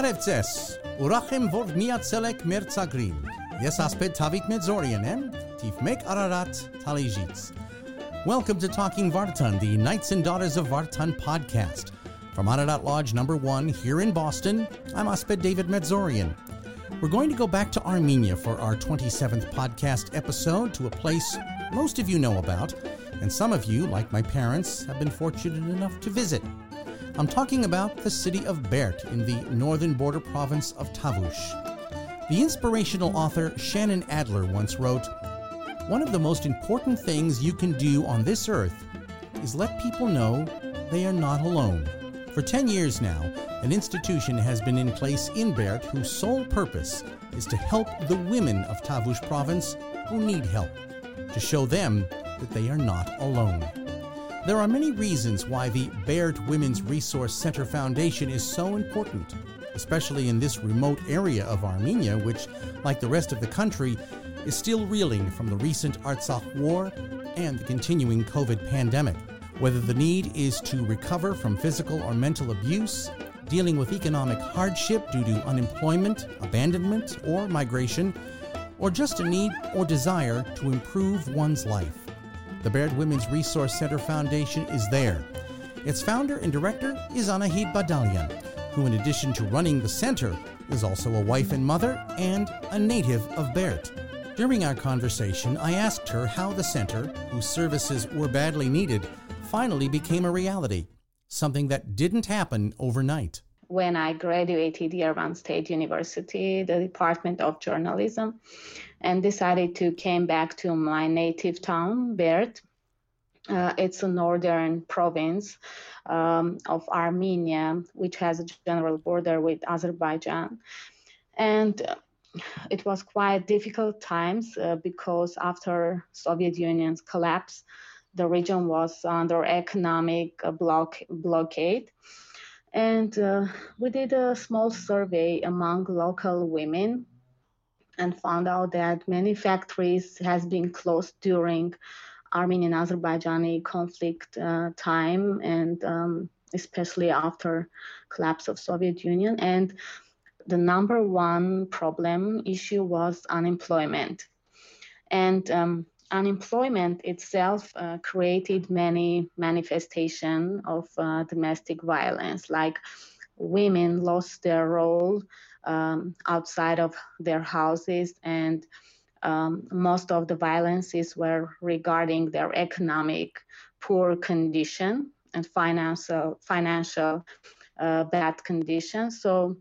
Arevces, urachem vorvnia celek mertzagrim. Yes, asped tavit medzorianem, tifmek ararat talijits. Welcome to Talking Vartan, the Knights and Daughters of Vartan podcast. From Ararat Lodge number one here in Boston, I'm Asped David Medzorian. We're going to go back to Armenia for our 27th podcast episode to a place most of you know about, and some of you, like my parents, have been fortunate enough to visit. I'm talking about the city of Berd in the northern border province of Tavush. The inspirational author Shannon Adler once wrote One of the most important things you can do on this earth is let people know they are not alone. For 10 years now, an institution has been in place in Berd whose sole purpose is to help the women of Tavush province who need help, to show them that they are not alone. There are many reasons why the Berd Women's Resource Center Foundation is so important, especially in this remote area of Armenia, which, like the rest of the country, is still reeling from the recent Artsakh war and the continuing COVID pandemic. Whether the need is to recover from physical or mental abuse, dealing with economic hardship due to unemployment, abandonment, or migration, or just a need or desire to improve one's life. The Berd Women's Resource Center Foundation is there. Its founder and director is Anahid Badalian, who, in addition to running the center, is also a wife and mother and a native of Berd. During our conversation, I asked her how the center, whose services were badly needed, finally became a reality, something that didn't happen overnight. When I graduated Yerevan State University, the Department of Journalism, and decided to came back to my native town, Berd. Uh, it's a northern province um, of Armenia, which has a general border with Azerbaijan. And uh, it was quite difficult times uh, because after Soviet Union's collapse, the region was under economic uh, block, blockade. And uh, we did a small survey among local women and found out that many factories has been closed during Armenian Azerbaijani conflict uh, time and um, especially after collapse of Soviet Union. And the number one problem issue was unemployment. And um, unemployment itself uh, created many manifestation of uh, domestic violence like women lost their role um, outside of their houses and um, most of the violences were regarding their economic poor condition and financial financial uh, bad condition. So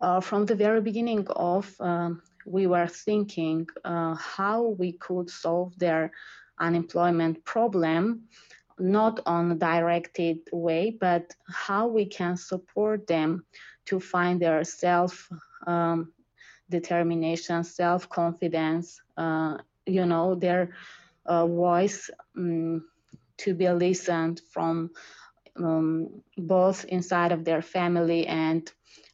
uh, from the very beginning of um, we were thinking uh, how we could solve their unemployment problem not on a directed way but how we can support them to find their self um, determination, self confidence, uh, you know, their uh, voice um, to be listened from um, both inside of their family and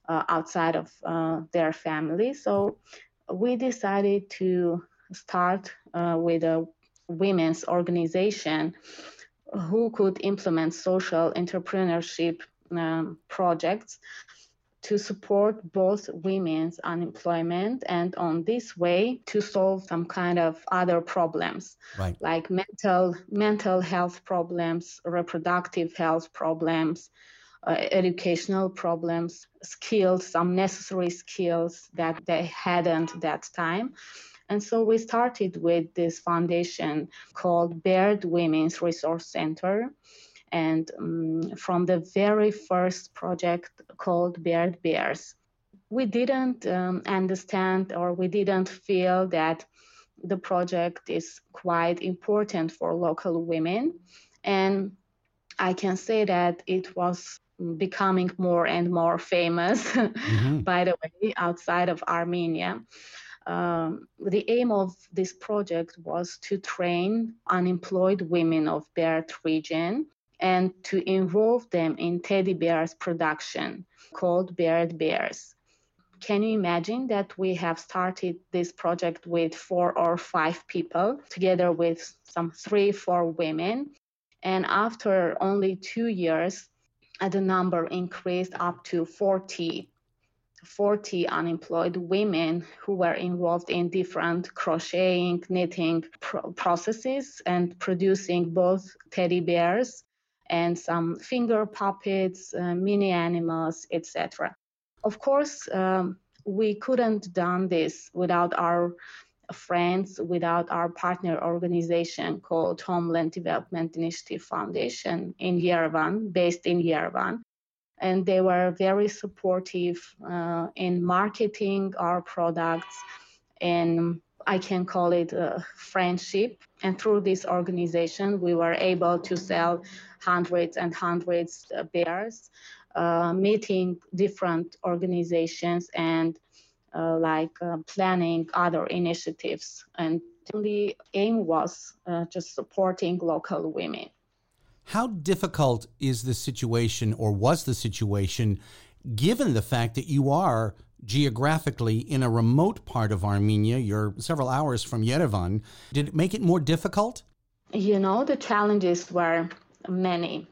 uh, outside of uh, their family. So we decided to start uh, with a women's organization who could implement social entrepreneurship um, projects to support both women's unemployment and on this way to solve some kind of other problems right. like mental mental health problems reproductive health problems uh, educational problems skills some necessary skills that they hadn't that time and so we started with this foundation called Berd Women's Resource Center and um, from the very first project called Berd Bears. We didn't um, understand or we didn't feel that the project is quite important for local women. And I can say that it was becoming more and more famous, mm-hmm. by the way, outside of Armenia. Um, the aim of this project was to train unemployed women of Berd region and to involve them in teddy bears production called Berd Bears. Can you imagine that we have started this project with four or five people together with some three, four women? And after only two years, uh, the number increased up to 40 40 unemployed women who were involved in different crocheting, knitting pro- processes and producing both teddy bears and some finger puppets, uh, mini animals, etc. Of course, um, we couldn't done this without our friends, without our partner organization called Homeland Development Initiative Foundation in Yerevan, based in Yerevan. And they were very supportive uh, in marketing our products and I can call it a friendship. And through this organization, we were able to sell hundreds and hundreds of bears, uh, meeting different organizations and uh, like uh, planning other initiatives. And the aim was uh, just supporting local women. How difficult is the situation, or was the situation, given the fact that you are geographically in a remote part of Armenia? You're several hours from Yerevan. Did it make it more difficult? You know, the challenges were many,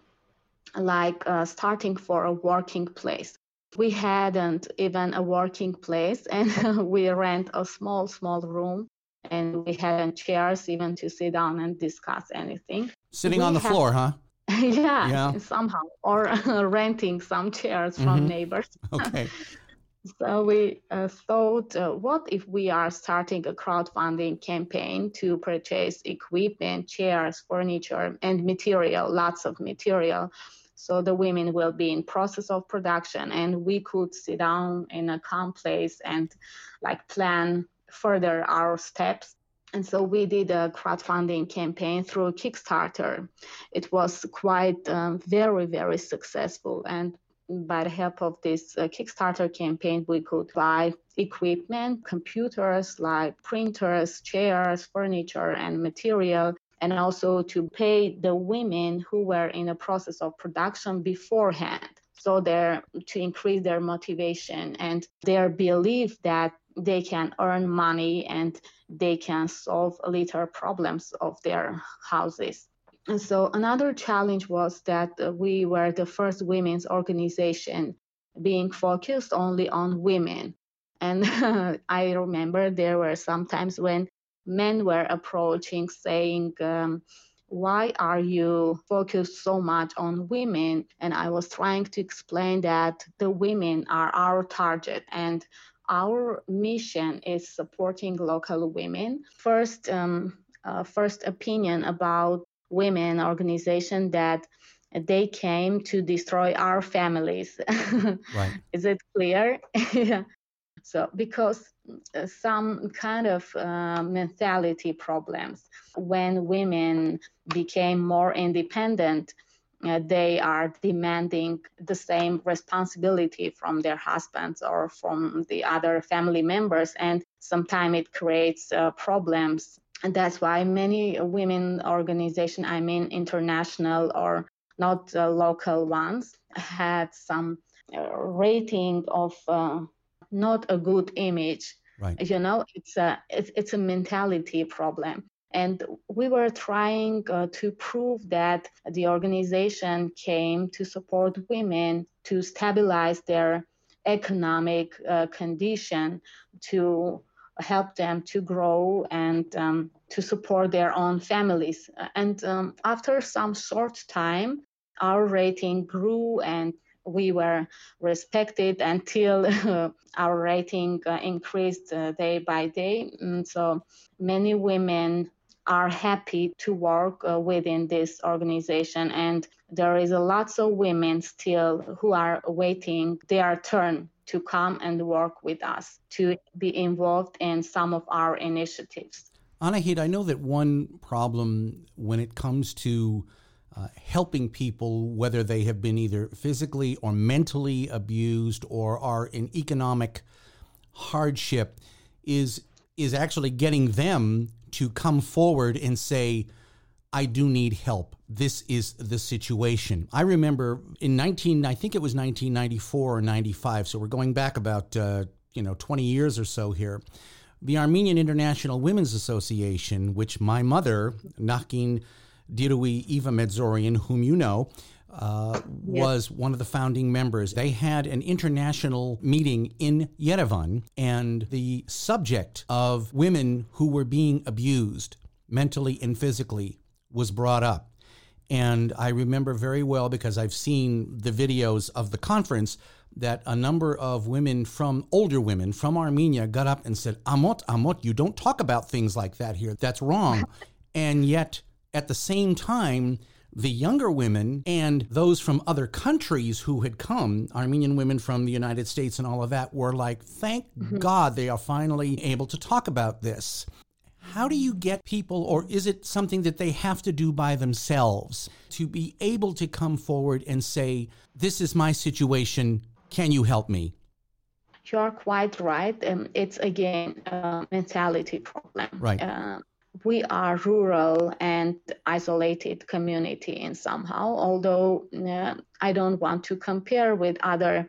like uh, starting for a working place. We hadn't even a working place, and we rent a small, small room, and we hadn't chairs even to sit down and discuss anything. Sitting we on the had, floor, huh? yeah, yeah, somehow, or renting some chairs from mm-hmm. neighbors. Okay. So we uh, thought, uh, what if we are starting a crowdfunding campaign to purchase equipment, chairs, furniture, and material, lots of material so the women will be in process of production and we could sit down in a calm place and like plan further our steps. And so we did a crowdfunding campaign through kickstarter. It was quite um, very very successful and by the help of this uh, Kickstarter campaign, we could buy equipment, computers like printers, chairs, furniture, and material and also to pay the women who were in the process of production beforehand. So they're to increase their motivation and their belief that they can earn money and they can solve little problems of their houses and so another challenge was that we were the first women's organization being focused only on women and i remember there were some times when men were approaching saying, um, why are you focused so much on women? And I was trying to explain that the women are our target and our mission is supporting local women. First, um, uh, first opinion about women organization that they came to destroy our families. right. Is it clear? So because uh, some kind of uh, mentality problems when women became more independent uh, they are demanding the same responsibility from their husbands or from the other family members and sometimes it creates uh, problems and that's why many women organization i mean international or not uh, local ones had some uh, rating of not a good image. Right. You know, it's a it's, it's a mentality problem. And we were trying uh, to prove that the organization came to support women to stabilize their economic uh, condition, to help them to grow and um, to support their own families. And um, after some short time, our rating grew and we were respected until our rating uh, increased uh, day by day. And so many women are happy to work uh, within this organization and there is a lots of women still who are waiting their turn to come and work with us to be involved in some of our initiatives. Anahit, I know that one problem when it comes to uh, helping people, whether they have been either physically or mentally abused or are in economic hardship, is is actually getting them to come forward and say, "I do need help. This is the situation." I remember in nineteen, I think it was nineteen ninety four or ninety five. So we're going back about uh, you know twenty years or so here. The Armenian International Women's Association, which my mother, Nakin Dirui Eva Medzorian, whom you know, uh, was one of the founding members. They had an international meeting in Yerevan, and the subject of women who were being abused mentally and physically was brought up. And I remember very well because I've seen the videos of the conference that a number of women from older women from Armenia got up and said, Amot, Amot, you don't talk about things like that here. That's wrong. and yet, at the same time, the younger women and those from other countries who had come, Armenian women from the United States and all of that, were like, thank mm-hmm. God they are finally able to talk about this. How do you get people, or is it something that they have to do by themselves to be able to come forward and say, This is my situation, can you help me? You're quite right. Um, it's again a mentality problem. Right. Uh, we are rural and isolated community in somehow. Although uh, I don't want to compare with other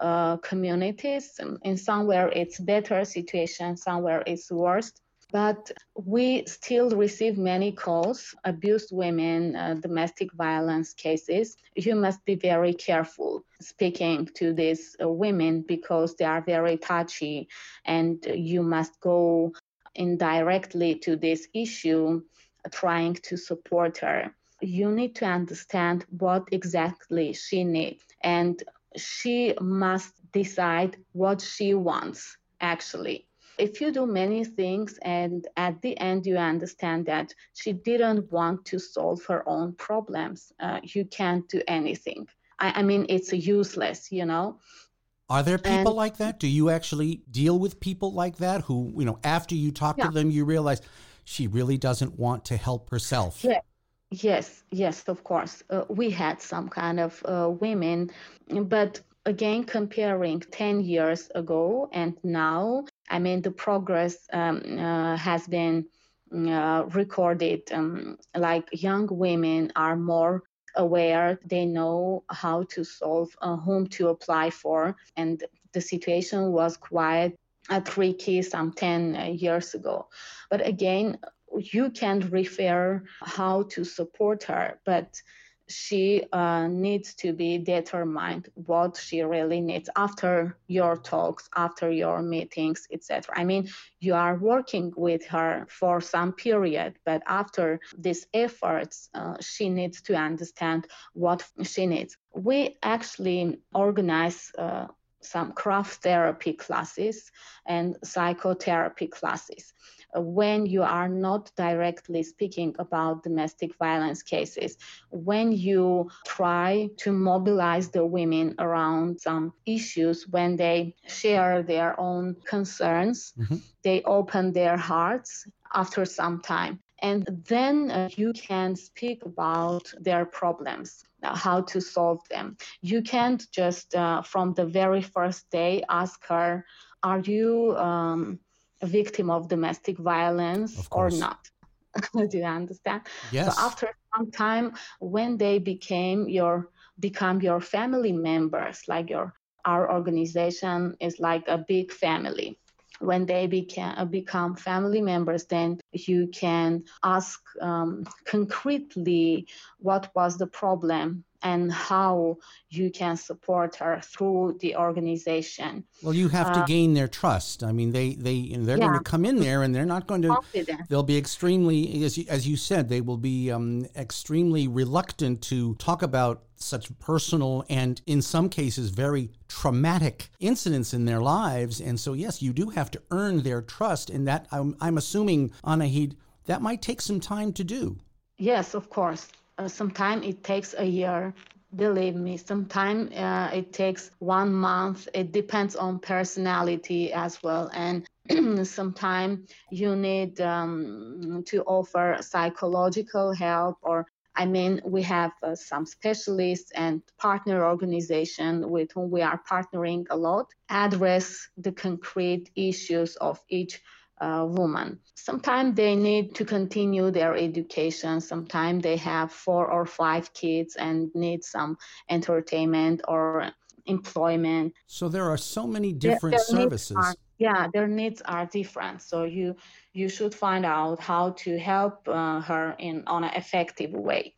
uh, communities. In somewhere it's better situation, somewhere it's worse but we still receive many calls abused women uh, domestic violence cases. You must be very careful speaking to these uh, women because they are very touchy and you must go indirectly to this issue trying to support her. You need to understand what exactly she needs and she must decide what she wants actually if you do many things and at the end you understand that she didn't want to solve her own problems, uh, you can't do anything. I, I, mean, it's useless, you know. Are there people and, like that? Do you actually deal with people like that who, you know, after you talk yeah. to them, you realize she really doesn't want to help herself? Yeah. Yes, yes, of course. Uh, we had some kind of uh, women, but again, comparing 10 years ago and now, I mean, the progress um, uh, has been uh, recorded. Um, like young women are more aware, they know how to solve, uh, whom to apply for, and the situation was quite tricky some 10 uh, years ago. But again, you can refer how to support her, but she uh, needs to be determined what she really needs after your talks after your meetings etc i mean you are working with her for some period but after these efforts uh, she needs to understand what she needs. We actually organize uh, some craft therapy classes and psychotherapy classes when you are not directly speaking about domestic violence cases, when you try to mobilize the women around some issues, when they share their own concerns, mm-hmm. they open their hearts after some time. And then uh, you can speak about their problems, uh, how to solve them. You can't just, uh, from the very first day, ask her, Are you um, a victim of domestic violence of or not. Do you understand? Yes. So after some time, when they became your become your family members, like your our organization is like a big family. When they became uh, become family members, then you can ask um, concretely what was the problem and how you can support her through the organization. Well, you have uh, to gain their trust. I mean, they they they're yeah. going to come in there and they're not going to. They'll be extremely, as you, as you said, they will be um, extremely reluctant to talk about such personal and in some cases very traumatic incidents in their lives. And so, yes, you do have to earn their trust, and that I'm, I'm assuming, Anahid, that might take some time to do. Yes, of course uh, sometimes it takes a year believe me. Sometimes uh, it takes one month. It depends on personality as well. And sometimes you need um, to offer psychological help or I mean, we have uh, some specialists and partner organization with whom we are partnering a lot, address the concrete issues of each uh, woman. Sometimes they need to continue their education. Sometimes they have four or five kids and need some entertainment or employment. So there are so many different their, their services. yeah their needs are different so you you should find out how to help uh, her in on an effective way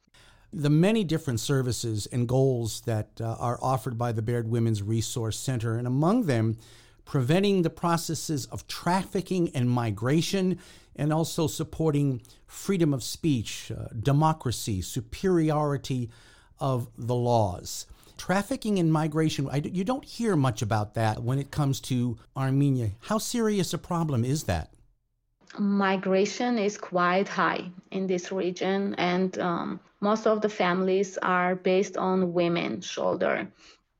the many different services and goals that uh, are offered by the Berd Women's Resource Center, and among them, preventing the processes of trafficking and migration, and also supporting freedom of speech, uh, democracy, superiority of the laws. Trafficking and migration, I, you don't hear much about that when it comes to Armenia. How serious a problem is that? Migration is quite high in this region, and um, most of the families are based on women shoulder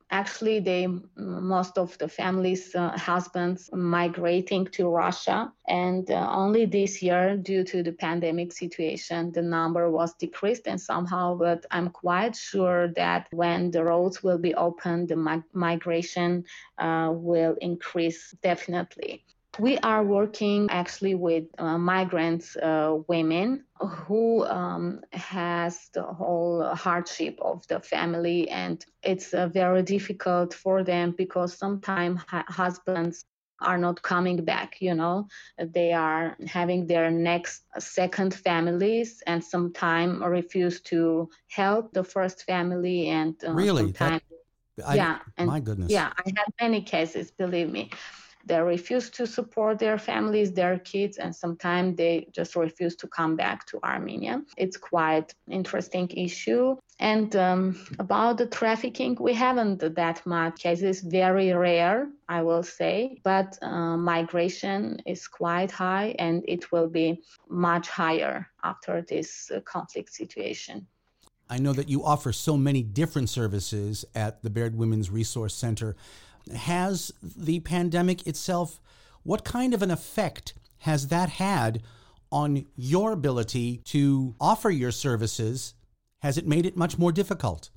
actually they most of the families uh, husbands migrating to russia. And uh, only this year due to the pandemic situation the number was decreased. And somehow but i'm quite sure that when the roads will be open the mi- migration uh, will increase definitely we are working actually with uh, migrant uh, women who um, has the whole hardship of the family and it's uh, very difficult for them because sometimes ha- husbands are not coming back you know? They are having their next second families and sometimes refuse to help the first family and uh, really? That, I, yeah and my goodness. yeah i have many cases believe me they refuse to support their families, their kids, and sometimes they just refuse to come back to Armenia. It's quite interesting issue. And um, about the trafficking, we haven't that much cases, very rare, I will say, but uh, migration is quite high and it will be much higher after this uh, conflict situation. I know that you offer so many different services at the Berd Women's Resource Center has the pandemic itself, what kind of an effect has that had on your ability to offer your services? Has it made it much more difficult?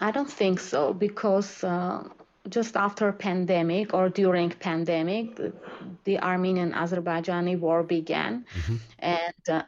I don't think so because uh, just after pandemic or during pandemic, the, the Armenian-Azerbaijani war began, mm-hmm. and uh,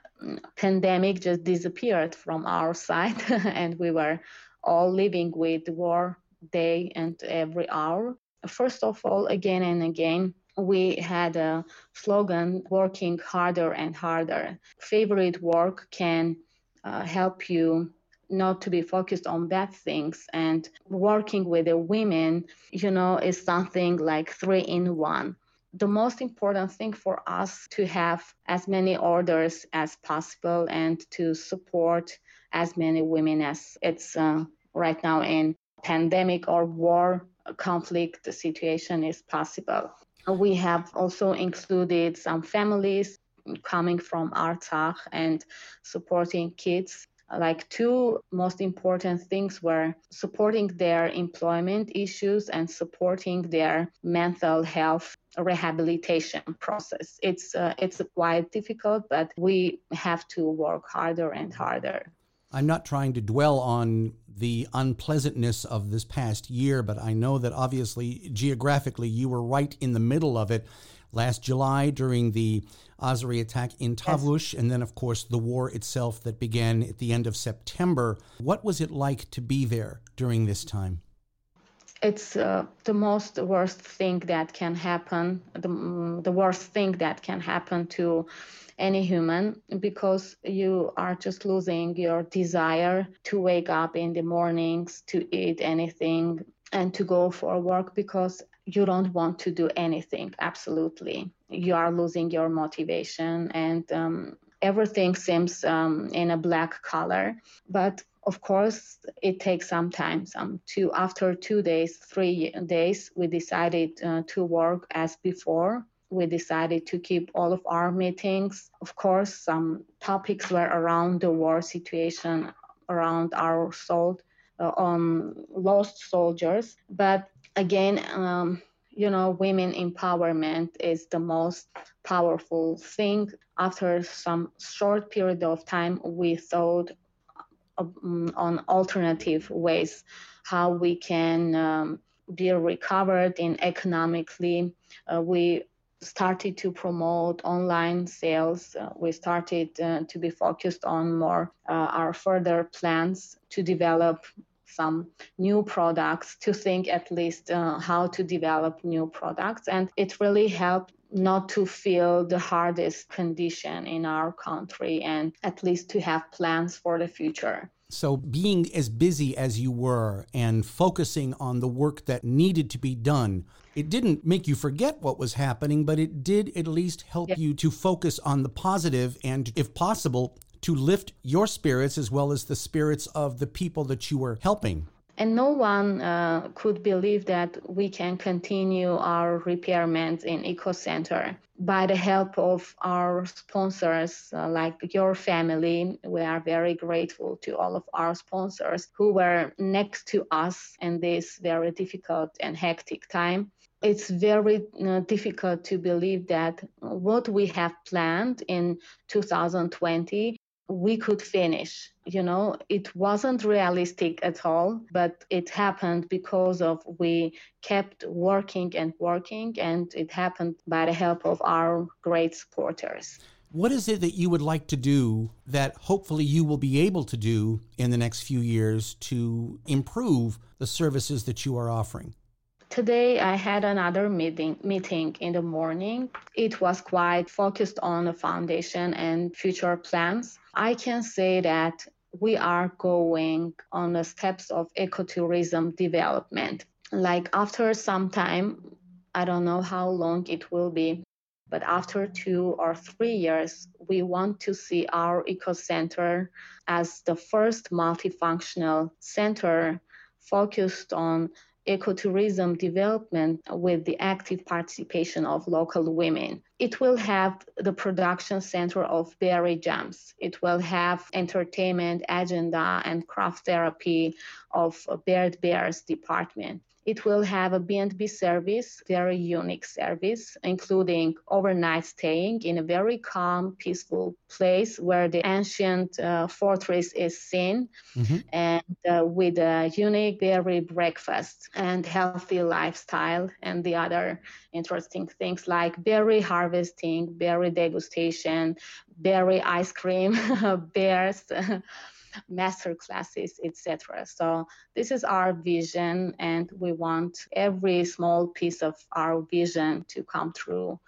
pandemic just disappeared from our side, and we were all living with war day and every hour. First of all, again and again, we had a slogan working harder and harder. Favorite work can uh, help you not to be focused on bad things and working with the women you know is something like three in one the most important thing for us to have as many orders as possible and to support as many women as it's uh, right now in pandemic or war conflict situation is possible. We have also included some families coming from Artsakh and supporting kids. Like two most important things were supporting their employment issues and supporting their mental health rehabilitation process. It's uh, it's quite difficult, but we have to work harder and harder. I'm not trying to dwell on the unpleasantness of this past year, but I know that obviously geographically you were right in the middle of it last July during the Azeri attack in Tavush, yes. and then, of course, the war itself that began at the end of September. What was it like to be there during this time? It's uh, the most worst thing that can happen, the, the worst thing that can happen to any human because you are just losing your desire to wake up in the mornings, to eat anything, and to go for work because you don't want to do anything. Absolutely. You are losing your motivation and um, everything seems um, in a black color. But of course, it takes some time. Some two after two days, three days, we decided uh, to work as before we decided to keep all of our meetings. Of course, some topics were around the war situation, around our sold, uh, on lost soldiers. But again, um, you know, women empowerment is the most powerful thing. After some short period of time, we thought um, on alternative ways how we can um, be recovered in economically. Uh, we started to promote online sales. Uh, we started uh, to be focused on more uh, our further plans to develop some new products, to think at least uh, how to develop new products. And it really helped not to feel the hardest condition in our country and at least to have plans for the future. So, being as busy as you were and focusing on the work that needed to be done, it didn't make you forget what was happening, but it did at least help yeah. you to focus on the positive and, if possible, to lift your spirits as well as the spirits of the people that you were helping. And no one uh, could believe that we can continue our repairment in Eco Center by the help of our sponsors, uh, like your family. We are very grateful to all of our sponsors who were next to us in this very difficult and hectic time it's very uh, difficult to believe that what we have planned in 2020 we could finish. You know, it wasn't realistic at all, but it happened because of we kept working and working, and it happened by the help of our great supporters. What is it that you would like to do that hopefully you will be able to do in the next few years to improve the services that you are offering? Today I had another meeting meeting in the morning. It was quite focused on the foundation and future plans. I can say that we are going on the steps of ecotourism development. Like after some time, I don't know how long it will be, but after two or three years, we want to see our eco center as the first multifunctional center focused on ecotourism development with the active participation of local women. It will have the production center of berry jams. It will have entertainment agenda and craft therapy of Berd Bears department. It will have a B&B service, very unique service, including overnight staying in a very calm, peaceful place where the ancient uh, fortress is seen, mm-hmm. and uh, with a unique berry breakfast and healthy lifestyle, and the other interesting things like berry harvesting, berry degustation, berry ice cream, bears master classes, etc. So this is our vision, and we want every small piece of our vision to come through.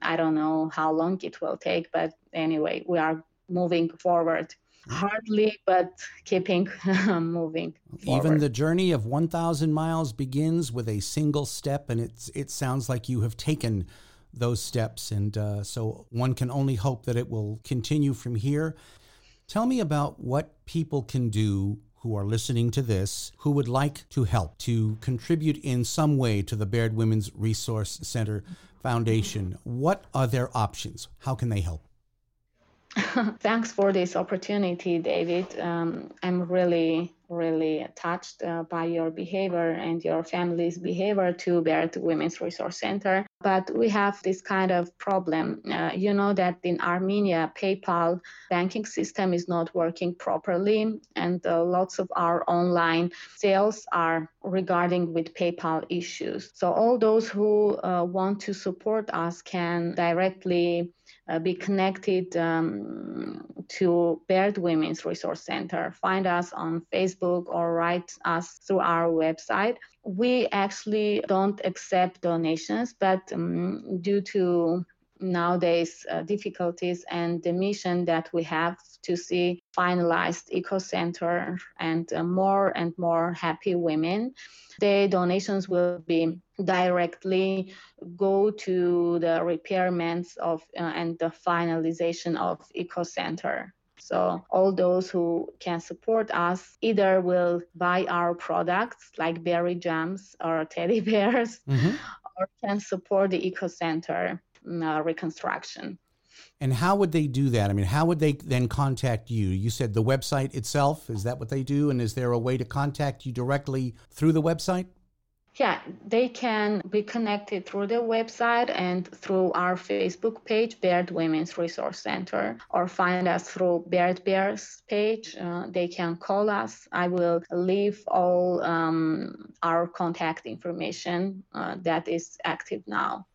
I don't know how long it will take, but anyway, we are moving forward hardly, but keeping moving. Forward. Even the journey of 1,000 miles begins with a single step, and it's it sounds like you have taken those steps, and uh, so one can only hope that it will continue from here. Tell me about what people can do who are listening to this who would like to help to contribute in some way to the Berd Women's Resource Center Foundation. What are their options? How can they help? Thanks for this opportunity, David. Um, I'm really really touched uh, by your behavior and your family's behavior to Berd Women's Resource Center. But we have this kind of problem. Uh, you know that in Armenia, PayPal banking system is not working properly, and uh, lots of our online sales are regarding with PayPal issues. So all those who uh, want to support us can directly uh, be connected um, to Berd Women's Resource Center. Find us on Facebook or write us through our website. We actually don't accept donations, but um, due to nowadays uh, difficulties and the mission that we have to see finalized eco center and uh, more and more happy women the donations will be directly go to the repairments of uh, and the finalization of eco center so all those who can support us either will buy our products like berry jams or teddy bears mm-hmm. or can support the eco center uh, reconstruction. And how would they do that? I mean, how would they then contact you? You said the website itself. Is that what they do? And is there a way to contact you directly through the website? Yeah, they can be connected through the website and through our Facebook page, Berd Women's Resource Center, or find us through Berd Bears page. Uh, they can call us. I will leave all um, our contact information uh, that is active now.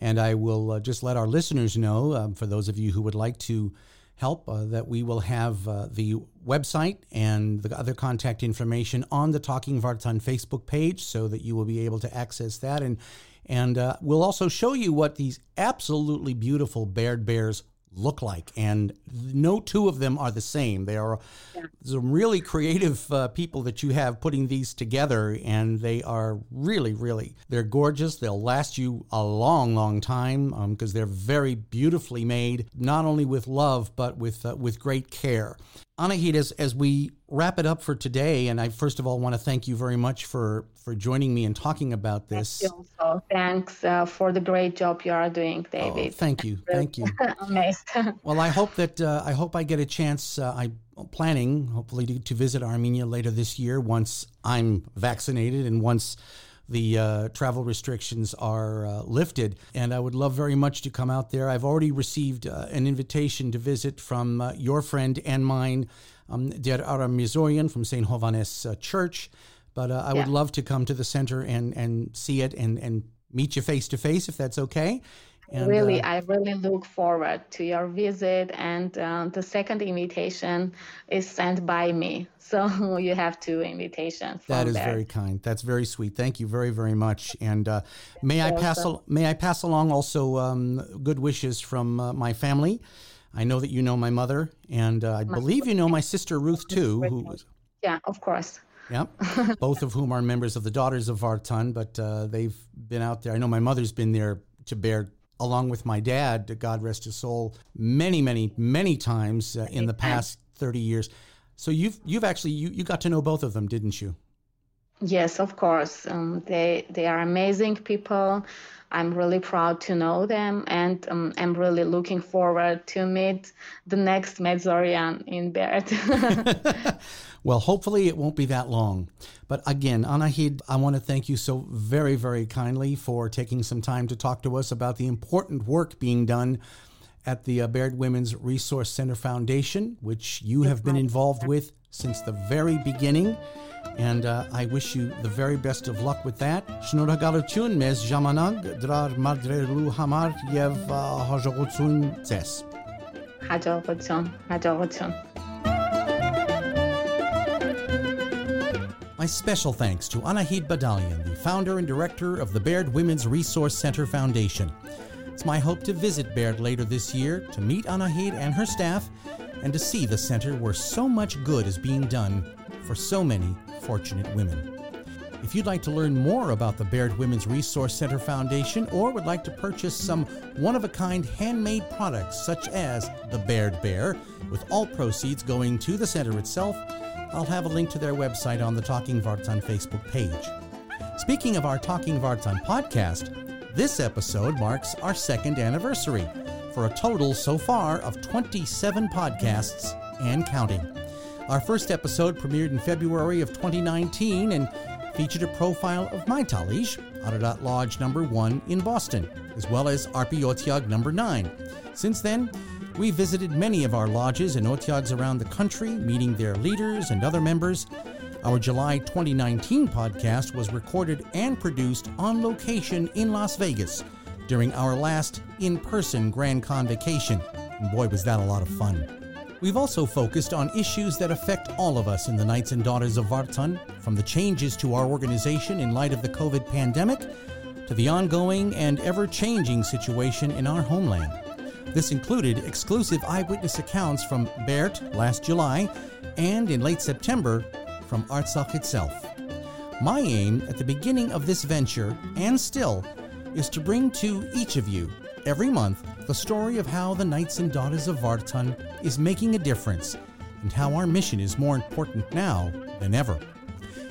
And I will uh, just let our listeners know, um, for those of you who would like to help, uh, that we will have uh, the website and the other contact information on the Talking Vartan Facebook page so that you will be able to access that. And, and uh, we'll also show you what these absolutely beautiful Berd bears look like. And no two of them are the same. They are some really creative uh, people that you have putting these together, and they are really, really, they're gorgeous. They'll last you a long, long time because um, they're very beautifully made, not only with love, but with, uh, with great care. Anahid, as, as we wrap it up for today, and I first of all want to thank you very much for, for joining me and talking about this. Thank you Thanks uh, for the great job you are doing, oh, David. Oh, thank you, thank you. Amazed. well, I hope that uh, I hope I get a chance. Uh, I'm planning, hopefully, to, to visit Armenia later this year once I'm vaccinated and once the uh, travel restrictions are uh, lifted. And I would love very much to come out there. I've already received uh, an invitation to visit from uh, your friend and mine, um, Der Aram Mizorian from St. Hovannes uh, Church. But uh, I yeah. would love to come to the center and, and see it and, and meet you face to face if that's okay. And, really, uh, I really look forward to your visit. And uh, the second invitation is sent by me. So you have two invitations. That is there. very kind. That's very sweet. Thank you very, very much. And uh, may I pass al- may I pass along also um, good wishes from uh, my family. I know that you know my mother, and uh, I my believe you know my sister Ruth too. Who, yeah, of course. Yep. Both of whom are members of the Daughters of Vartan, but uh, they've been out there. I know my mother's been there to Berd along with my dad, God rest his soul, many, many, many times uh, in the past 30 years. So you've you've actually you, you got to know both of them, didn't you? Yes, of course. Um, they they are amazing people. I'm really proud to know them, and um, I'm really looking forward to meet the next Medzorian in Berd. well, hopefully it won't be that long. But again, Anahid, I want to thank you so very, very kindly for taking some time to talk to us about the important work being done at the uh, Berd Women's Resource Center Foundation, which you have been involved with since the very beginning. And uh, I wish you the very best of luck with that. Uh, My special thanks to Anahid Badalian, the founder and director of the Berd Women's Resource Center Foundation. It's my hope to visit Berd later this year to meet Anahid and her staff and to see the center where so much good is being done for so many fortunate women. If you'd like to learn more about the Berd Women's Resource Center Foundation or would like to purchase some one of a kind handmade products such as the Berd Bear, with all proceeds going to the center itself, I'll have a link to their website on the Talking Vartan Facebook page. Speaking of our Talking Vartan podcast, this episode marks our second anniversary for a total so far of 27 podcasts and counting. Our first episode premiered in February of 2019 and featured a profile of my Talij, Ararat Lodge number 1 in Boston, as well as Arpi Otyag number 9. Since then, we visited many of our lodges and Otyags around the country, meeting their leaders and other members. Our July 2019 podcast was recorded and produced on location in Las Vegas during our last in person Grand Convocation. And boy, was that a lot of fun. We've also focused on issues that affect all of us in the Knights and Daughters of Vartan, from the changes to our organization in light of the COVID pandemic to the ongoing and ever changing situation in our homeland. This included exclusive eyewitness accounts from Berd last July and in late September from Artsakh itself. My aim at the beginning of this venture, and still, is to bring to each of you, every month, the story of how the Knights and Daughters of Vartan is making a difference and how our mission is more important now than ever.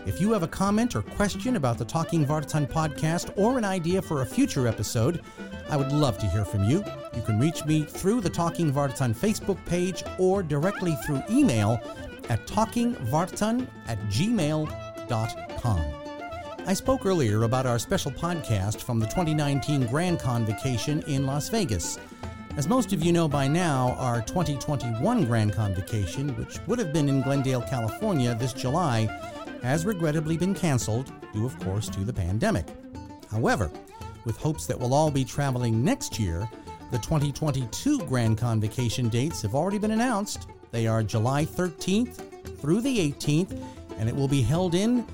If you have a comment or question about the Talking Vartan podcast or an idea for a future episode, I would love to hear from you. You can reach me through the Talking Vartan Facebook page or directly through email at talkingvartan at gmail.com. I spoke earlier about our special podcast from the 2019 Grand Convocation in Las Vegas. As most of you know by now, our 2021 Grand Convocation, which would have been in Glendale, California this July, has regrettably been canceled, due of course to the pandemic. However, with hopes that we'll all be traveling next year, The 2022 Grand Convocation dates have already been announced. They are July 13th through the 18th, and it will be held in,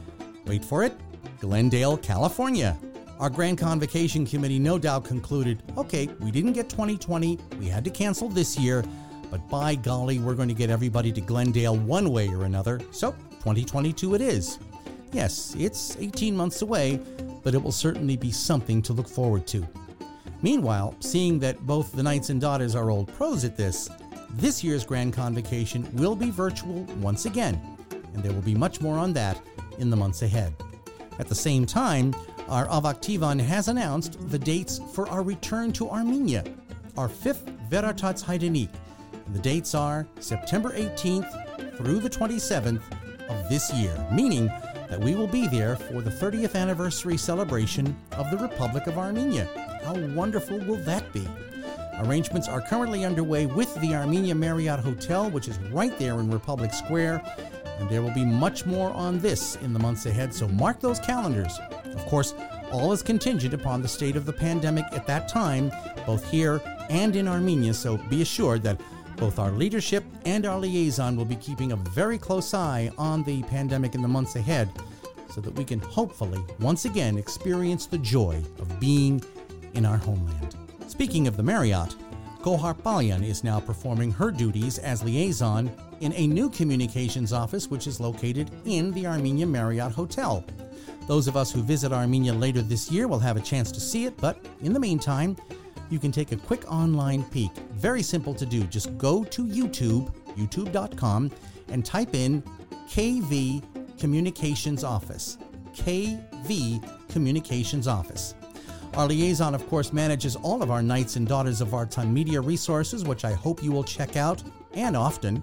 wait for it, Glendale, California. Our Grand Convocation Committee no doubt concluded okay, we didn't get 2020, we had to cancel this year, but by golly, we're going to get everybody to Glendale one way or another, so 2022 it is. Yes, it's 18 months away, but it will certainly be something to look forward to. Meanwhile, seeing that both the Knights and Daughters are old pros at this, this year's Grand Convocation will be virtual once again, and there will be much more on that in the months ahead. At the same time, our Avaktivan has announced the dates for our return to Armenia, our fifth Veritats Heidenik. The dates are September 18th through the 27th of this year, meaning that we will be there for the 30th anniversary celebration of the Republic of Armenia. How wonderful will that be? Arrangements are currently underway with the Armenia Marriott Hotel, which is right there in Republic Square, and there will be much more on this in the months ahead, so mark those calendars. Of course, all is contingent upon the state of the pandemic at that time, both here and in Armenia, so be assured that both our leadership and our liaison will be keeping a very close eye on the pandemic in the months ahead so that we can hopefully once again experience the joy of being in our homeland. Speaking of the Marriott, Gohar Palyan is now performing her duties as liaison in a new communications office which is located in the Armenia Marriott Hotel. Those of us who visit Armenia later this year will have a chance to see it, but in the meantime, you can take a quick online peek. Very simple to do. Just go to YouTube, youtube.com, and type in KV Communications Office. KV Communications Office. Our liaison, of course, manages all of our Knights and Daughters of Vartan media resources, which I hope you will check out and often.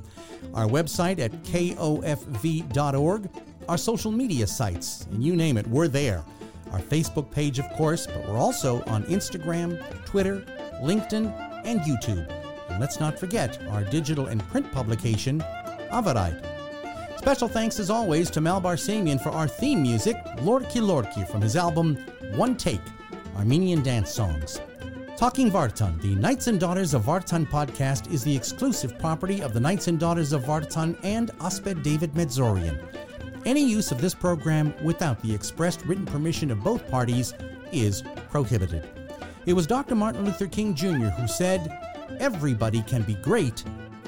Our website at kofv.org, our social media sites, and you name it, we're there. Our Facebook page, of course, but we're also on Instagram, Twitter, LinkedIn, and YouTube. And let's not forget our digital and print publication, Avarite. Special thanks, as always, to Mal Barsamian for our theme music, Lorki Lorki, from his album One Take. Armenian dance songs. Talking Vartan, the Knights and Daughters of Vartan podcast, is the exclusive property of the Knights and Daughters of Vartan and Asped David Medzorian. Any use of this program without the expressed written permission of both parties is prohibited. It was Dr. Martin Luther King Jr. who said, Everybody can be great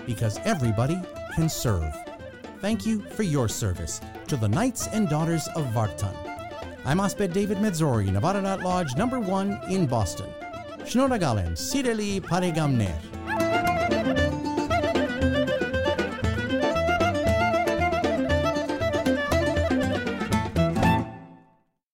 because everybody can serve. Thank you for your service to the Knights and Daughters of Vartan. I'm Asped David Medzorian of Ararat Lodge number one in Boston. Shnoragalem, Sireli Paregamner.